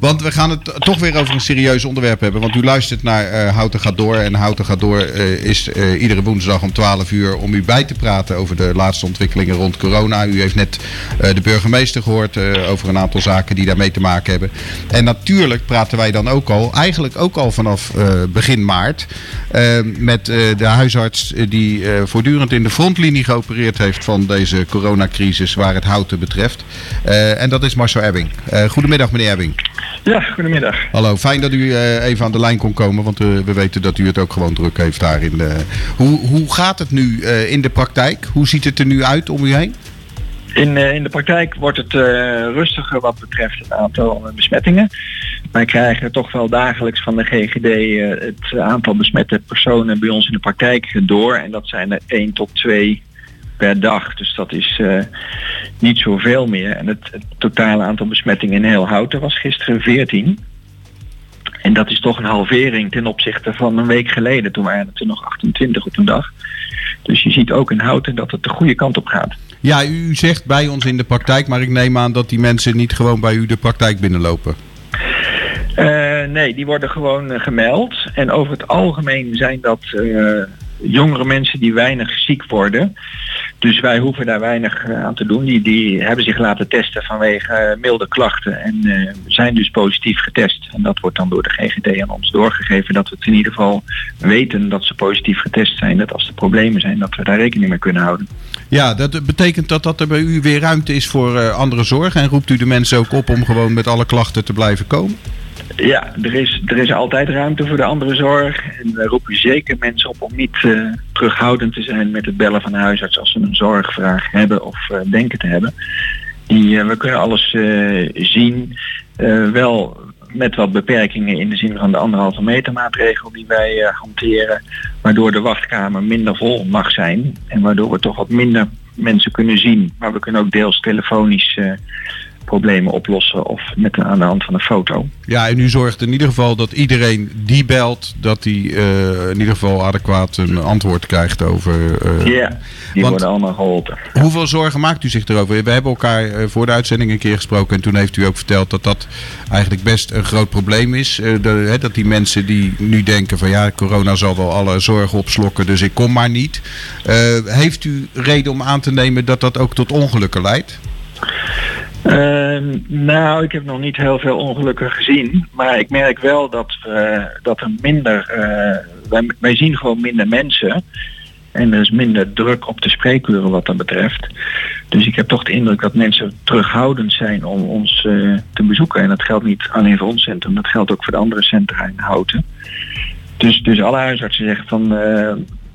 Want we gaan het toch weer over een serieus onderwerp hebben. Want u luistert naar uh, Houten gaat door. En Houten gaat door uh, is uh, iedere woensdag om 12 uur om u bij te praten over de laatste ontwikkelingen rond corona. U heeft net de burgemeester gehoord over een aantal zaken die daarmee te maken hebben. En natuurlijk praten wij dan ook al, eigenlijk ook al vanaf begin maart, met de huisarts die voortdurend in de frontlinie geopereerd heeft van deze coronacrisis waar het houten betreft. en dat is Marcel Ebbing. goedemiddag meneer Ebbing. Ja, goedemiddag. Hallo, fijn dat u uh, even aan de lijn kon komen, want uh, we weten dat u het ook gewoon druk heeft daarin. Uh, hoe, hoe gaat het nu in de praktijk? Hoe ziet het er nu uit om u heen? In, in de praktijk wordt het rustiger wat betreft het aantal besmettingen. Wij krijgen toch wel dagelijks van de GGD het aantal besmette personen bij ons in de praktijk door. En dat zijn er 1 tot 2 per dag. Dus dat is uh, niet zoveel meer. En het, het, totale aantal besmettingen in heel Houten was gisteren 14. En dat is toch een halvering ten opzichte van een week geleden. Toen waren het er nog 28 op een dag. Dus je ziet ook in Houten dat het de goede kant op gaat. Ja, u zegt bij ons in de praktijk, maar ik neem aan dat die mensen niet gewoon bij u de praktijk binnenlopen. Uh, nee, die worden gewoon uh, gemeld. En over het algemeen zijn dat uh, jongere mensen die weinig ziek worden. Dus wij hoeven daar weinig eh, aan te doen. Die, die hebben zich laten testen vanwege uh, milde klachten en uh, zijn dus positief getest. En dat wordt dan door de GGD aan ons doorgegeven dat we het in ieder geval weten dat ze positief getest zijn. Dat als er problemen zijn dat we daar rekening mee kunnen houden. Ja, dat betekent dat dat er bij u weer ruimte is voor andere zorg en roept u de mensen ook op om gewoon met alle klachten te blijven komen? Ja, er is, er is altijd ruimte voor de andere zorg. En we roepen zeker mensen op om niet uh, terughoudend te zijn met het bellen van de huisarts als ze een zorgvraag hebben of uh, denken te hebben. Die, uh, we kunnen alles zien. wel met wat beperkingen in de zin van de anderhalve meter maatregel die wij hanteren. Waardoor de wachtkamer minder vol mag zijn. En waardoor we toch wat minder mensen kunnen zien. Maar we kunnen ook deels telefonisch problemen oplossen of met aan de hand van een foto. Ja, en u zorgt in ieder geval dat iedereen die belt, dat die uh, in ieder geval adequaat een antwoord krijgt over. Uh, ja, die want, worden allemaal geholpen. Hoeveel zorgen maakt u zich erover? We hebben elkaar uh, voor de uitzending een keer gesproken en toen heeft u ook verteld dat dat eigenlijk best een groot probleem is. De, dat die mensen die nu denken van ja, corona zal wel alle zorgen opslokken, dus ik kom maar niet. heeft u reden om aan te nemen dat dat ook tot ongelukken leidt? Uh, nou, ik heb nog niet heel veel ongelukken gezien. Maar ik merk wel dat, we, dat er minder... Uh, wij, wij, zien gewoon minder mensen. En er is minder druk op de spreekuren wat dat betreft. Dus ik heb toch de indruk dat mensen terughoudend zijn om ons uh, te bezoeken. En dat geldt niet alleen voor ons centrum. Dat geldt ook voor de andere centra in Houten. Dus, dus alle huisartsen zeggen van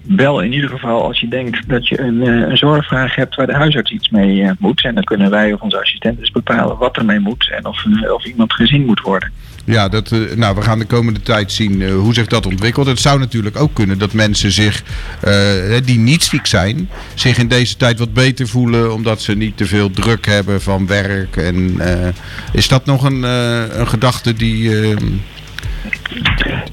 wel in ieder geval als je denkt dat je een, eh, een zorgvraag hebt waar de huisarts iets mee uh, moet. En dan kunnen wij of onze assistenten dus bepalen wat ermee moet en of, uh, of iemand gezien moet worden. Ja, dat, nou, we gaan de komende tijd zien hoe zich dat ontwikkelt. Het zou natuurlijk ook kunnen dat mensen zich, die niet ziek zijn, zich in deze tijd wat beter voelen omdat ze niet te veel druk hebben van werk. En, is dat nog een, een gedachte die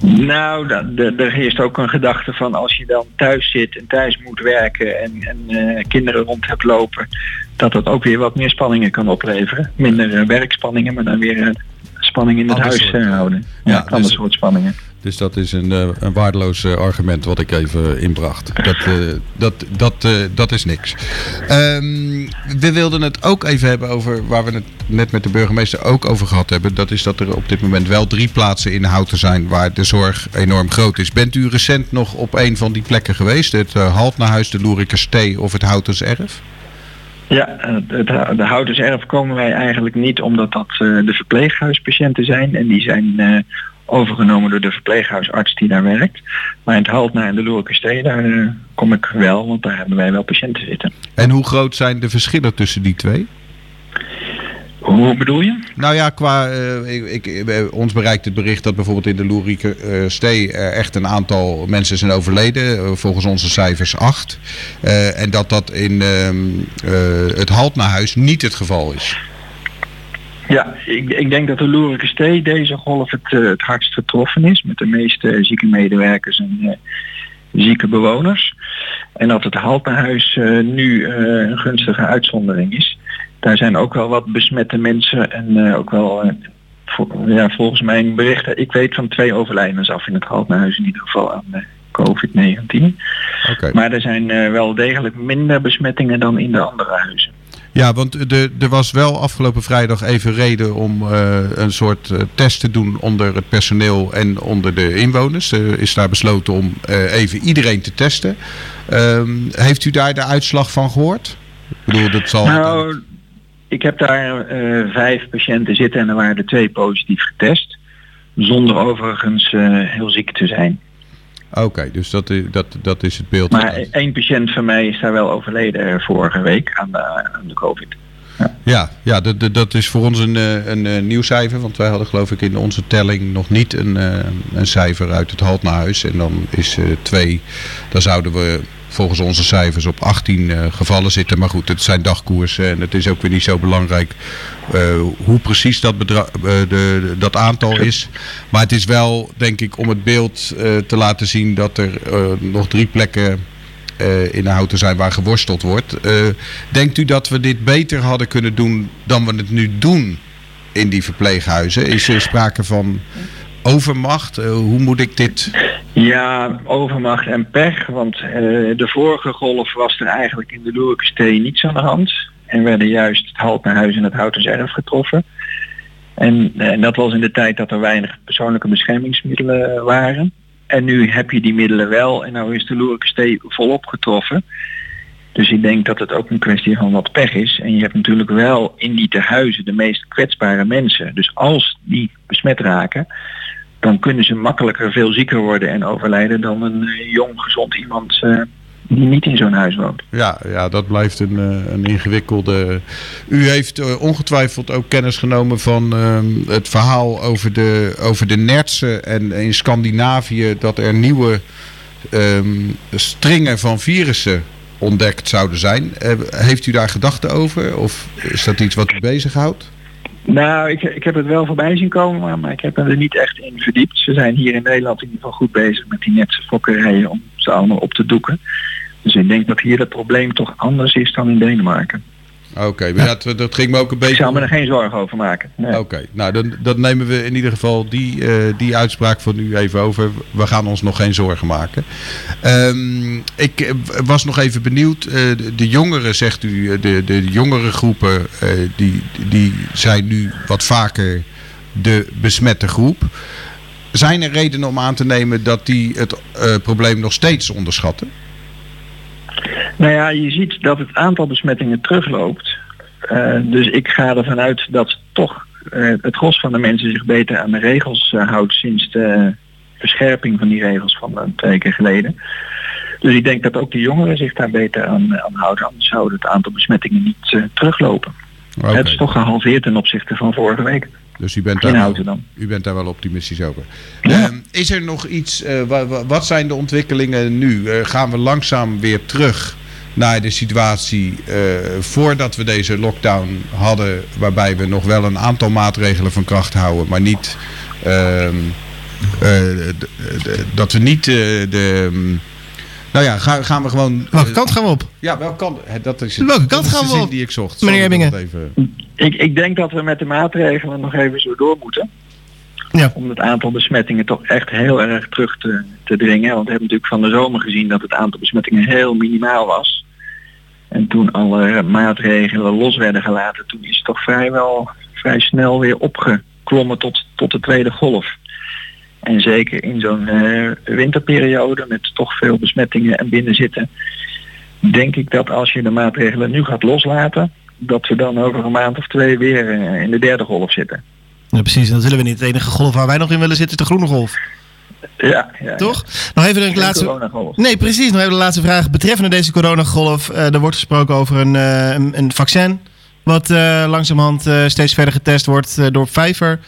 nou, er heerst ook een gedachte van als je dan thuis zit en thuis moet werken en, en uh, kinderen rond hebt lopen, dat dat ook weer wat meer spanningen kan opleveren. Minder uh, werkspanningen, maar dan weer uh, spanning in het huis houden. Ja, ja dus, soort spanningen. Dus dat is een, een waardeloos argument wat ik even inbracht. Dat, dat, dat, dat is niks. Um, we wilden het ook even hebben over waar we het net met de burgemeester ook over gehad hebben. Dat is dat er op dit moment wel drie plaatsen in Houten zijn waar de zorg enorm groot is. Bent u recent nog op een van die plekken geweest? Het uh, Haltnahuis, de Loerikerstee of het Houtens Erf? Ja, het, de Houtens Erf komen wij eigenlijk niet omdat dat uh, de verpleeghuispatiënten zijn. En die zijn uh, overgenomen door de verpleeghuisarts die daar werkt. Maar in het Haltna en de Loerikerstee, daar kom ik wel, want daar hebben wij wel patiënten zitten. En hoe groot zijn de verschillen tussen die twee? Hoe bedoel je? Nou ja, qua uh, ik, ik, ons bereikt het bericht dat bijvoorbeeld in de Loerieke uh, Stee er echt een aantal mensen zijn overleden, uh, volgens onze cijfers acht. en dat dat in ehm, het Haltnahuis niet het geval is. Ja, ik, ik denk dat de Loerieke Stee deze golf het, het hardst getroffen is met de meeste zieke medewerkers en zieke bewoners. En dat het Haltnahuis nu een gunstige uitzondering is daar zijn ook wel wat besmette mensen en uh, ook wel uh, ja, volgens mijn berichten, ik weet van twee overlijdens af in het Haltnerhuis in ieder geval aan uh, COVID-19. Oké. Maar er zijn uh, wel degelijk minder besmettingen dan in de andere huizen. Ja, want de, er was wel afgelopen vrijdag even reden om uh, een soort uh, test te doen onder het personeel en onder de inwoners. Er is daar besloten om even iedereen te testen. Um, heeft u daar de uitslag van gehoord? Ik bedoel, dat zal. Nou, ik heb daar vijf patiënten zitten en er waren er twee positief getest. Zonder overigens heel ziek te zijn. Oké, okay, dus dat is, dat, dat is het beeld. Maar één patiënt van mij is daar wel overleden vorige week aan de, aan de COVID. Ja, ja, ja dat, dat is voor ons een, een, een nieuw cijfer. Want wij hadden geloof ik in onze telling nog niet een, een cijfer uit het Haltnahuis. En dan is uh, twee, dan zouden we volgens onze cijfers op 18 uh, gevallen zitten. Maar goed, het zijn dagkoersen en het is ook weer niet zo belangrijk uh, hoe precies dat, de, de, dat aantal is. Maar het is wel, denk ik, om het beeld te laten zien dat er nog drie plekken in de houten zijn waar geworsteld wordt. denkt u dat we dit beter hadden kunnen doen dan we het nu doen in die verpleeghuizen? Is er sprake van overmacht? hoe moet ik dit... Ja, overmacht en pech. Want uh, de vorige golf was er eigenlijk in de Loerkestee niets aan de hand. En werden juist het halt naar huis en het houtenserf getroffen. En, en dat was in de tijd dat er weinig persoonlijke beschermingsmiddelen waren. En nu heb je die middelen wel en nou is de Loerkestee volop getroffen. Dus ik denk dat het ook een kwestie van wat pech is. En je hebt natuurlijk wel in die tehuizen de meest kwetsbare mensen. Dus als die besmet raken, dan kunnen ze makkelijker veel zieker worden en overlijden dan een uh, jong gezond iemand uh, die niet in zo'n huis woont. Ja, ja dat blijft een, uh, een ingewikkelde. U heeft ongetwijfeld ook kennis genomen van het verhaal over de, over de nertsen en in Scandinavië dat er nieuwe um, stringen van virussen ontdekt zouden zijn. heeft u daar gedachten over of is dat iets wat u bezighoudt? Nou, ik, ik heb het wel voorbij zien komen, maar, ik heb er niet echt in verdiept. Ze zijn hier in Nederland in ieder geval goed bezig met die netse fokkerijen om ze allemaal op te doeken. Dus ik denk dat hier het probleem toch anders is dan in Denemarken. Oké, okay, maar dat, dat ging me ook een beetje... Ik zou me er geen zorgen over maken. Nee. Oké, okay, nou dan, dan nemen we in ieder geval die, uh, die uitspraak van u even over. We gaan ons nog geen zorgen maken. Um, ik was nog even benieuwd. Uh, de, de, jongeren, zegt u, de, de jongere groepen, uh, die, die zijn nu wat vaker de besmette groep. Zijn er redenen om aan te nemen dat die het probleem nog steeds onderschatten? Nou ja, je ziet dat het aantal besmettingen terugloopt. Uh, dus ik ga ervan uit dat toch uh, het gros van de mensen zich beter aan de regels uh, houdt sinds de verscherping van die regels van twee keer geleden. Dus ik denk dat ook de jongeren zich daar beter aan, aan houden. Anders zou het aantal besmettingen niet teruglopen. Okay. Het is toch gehalveerd ten opzichte van vorige week. Dus u bent, daar wel, dan. u bent daar wel optimistisch over. Ja. Uh, is er nog iets, uh, wat zijn de ontwikkelingen nu? Gaan we langzaam weer terug naar de situatie voordat we deze lockdown hadden, waarbij we nog wel een aantal maatregelen van kracht houden, maar niet ehm, dat we niet de. Nou ja, gaan, gaan we gewoon... Welke kant gaan we op? Ja, welke kant? Dat is het, welke kant dat gaan is we op? die ik zocht. Meneer Ebbingen. Even... Ik, ik denk dat we met de maatregelen nog even zo door moeten. Ja. Om het aantal besmettingen toch echt heel erg terug te, te dringen. Want we hebben natuurlijk van de zomer gezien dat het aantal besmettingen heel minimaal was. En toen alle maatregelen los werden gelaten, toen is het toch vrijwel vrij snel weer opgeklommen tot, tot de tweede golf. En zeker in zo'n uh, winterperiode met toch veel besmettingen en binnenzitten, denk ik dat als je de maatregelen nu gaat loslaten, dat we dan over een maand of twee weer uh, in de derde golf zitten. Ja, precies. En dat willen we niet. De enige golf waar wij nog in willen zitten is de groene golf. Ja, ja toch? Ja. Nog even de laatste. Nee, precies. Nog even de laatste vraag betreffende deze coronagolf. Uh, er wordt gesproken over een, uh, een, een, vaccin. Wat uh, langzamerhand steeds verder getest wordt door Pfizer.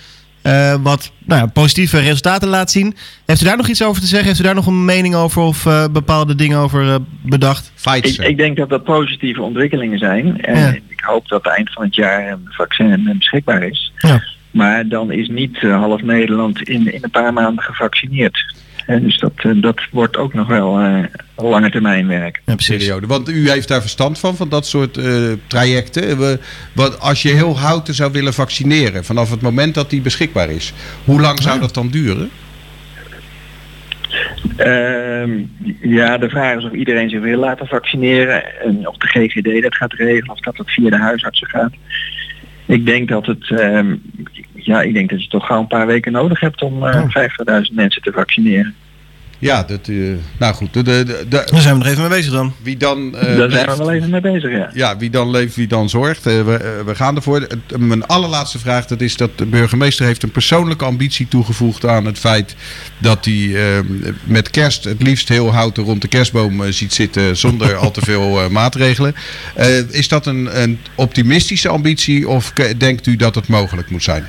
Uh, wat nou ja, positieve resultaten laat zien. Heeft u daar nog iets over te zeggen? Heeft u daar nog een mening over of uh, bepaalde dingen over uh, bedacht? Ik, ik, denk dat dat positieve ontwikkelingen zijn. En ja. ik hoop dat eind van het jaar een vaccin beschikbaar is. Ja. Maar dan is niet half Nederland in, in een paar maanden gevaccineerd. En dus dat, dat wordt ook nog wel uh, lange termijn werk. Ja, periode. Want u heeft daar verstand van, van dat soort uh, trajecten. We, wat, als je heel houten zou willen vaccineren, vanaf het moment dat die beschikbaar is, hoe lang zou dat dan duren? Uh, ja, de vraag is of iedereen zich wil laten vaccineren en of de GGD dat gaat regelen of dat het via de huisartsen gaat. Ik denk dat het, uh, ja, ik denk dat je toch gauw een paar weken nodig hebt om uh, oh. 50.000 mensen te vaccineren. Ja, dat, uh, nou goed. De, de, de, Daar zijn we nog even mee bezig dan. Wie dan uh, Daar zijn we wel even mee bezig, ja. Ja, wie dan leeft, wie dan zorgt. Uh, we, we gaan ervoor. Mijn allerlaatste vraag dat is dat de burgemeester heeft een persoonlijke ambitie toegevoegd aan het feit dat hij met kerst het liefst heel houten rond de kerstboom ziet zitten zonder al te veel maatregelen. is dat een, een optimistische ambitie of denkt u dat het mogelijk moet zijn?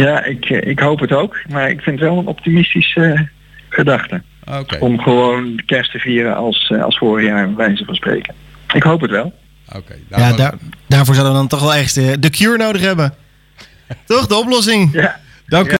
Ja, ik, eh, ik hoop het ook. Maar ik vind het wel een optimistische uh, gedachte. Okay. Om gewoon kerst te vieren als, uh, als vorig jaar, wijze van spreken. Ik hoop het wel. Oké. ja, daar, daarvoor zouden we dan toch wel echt de cure nodig hebben. toch, de oplossing. Ja. Dank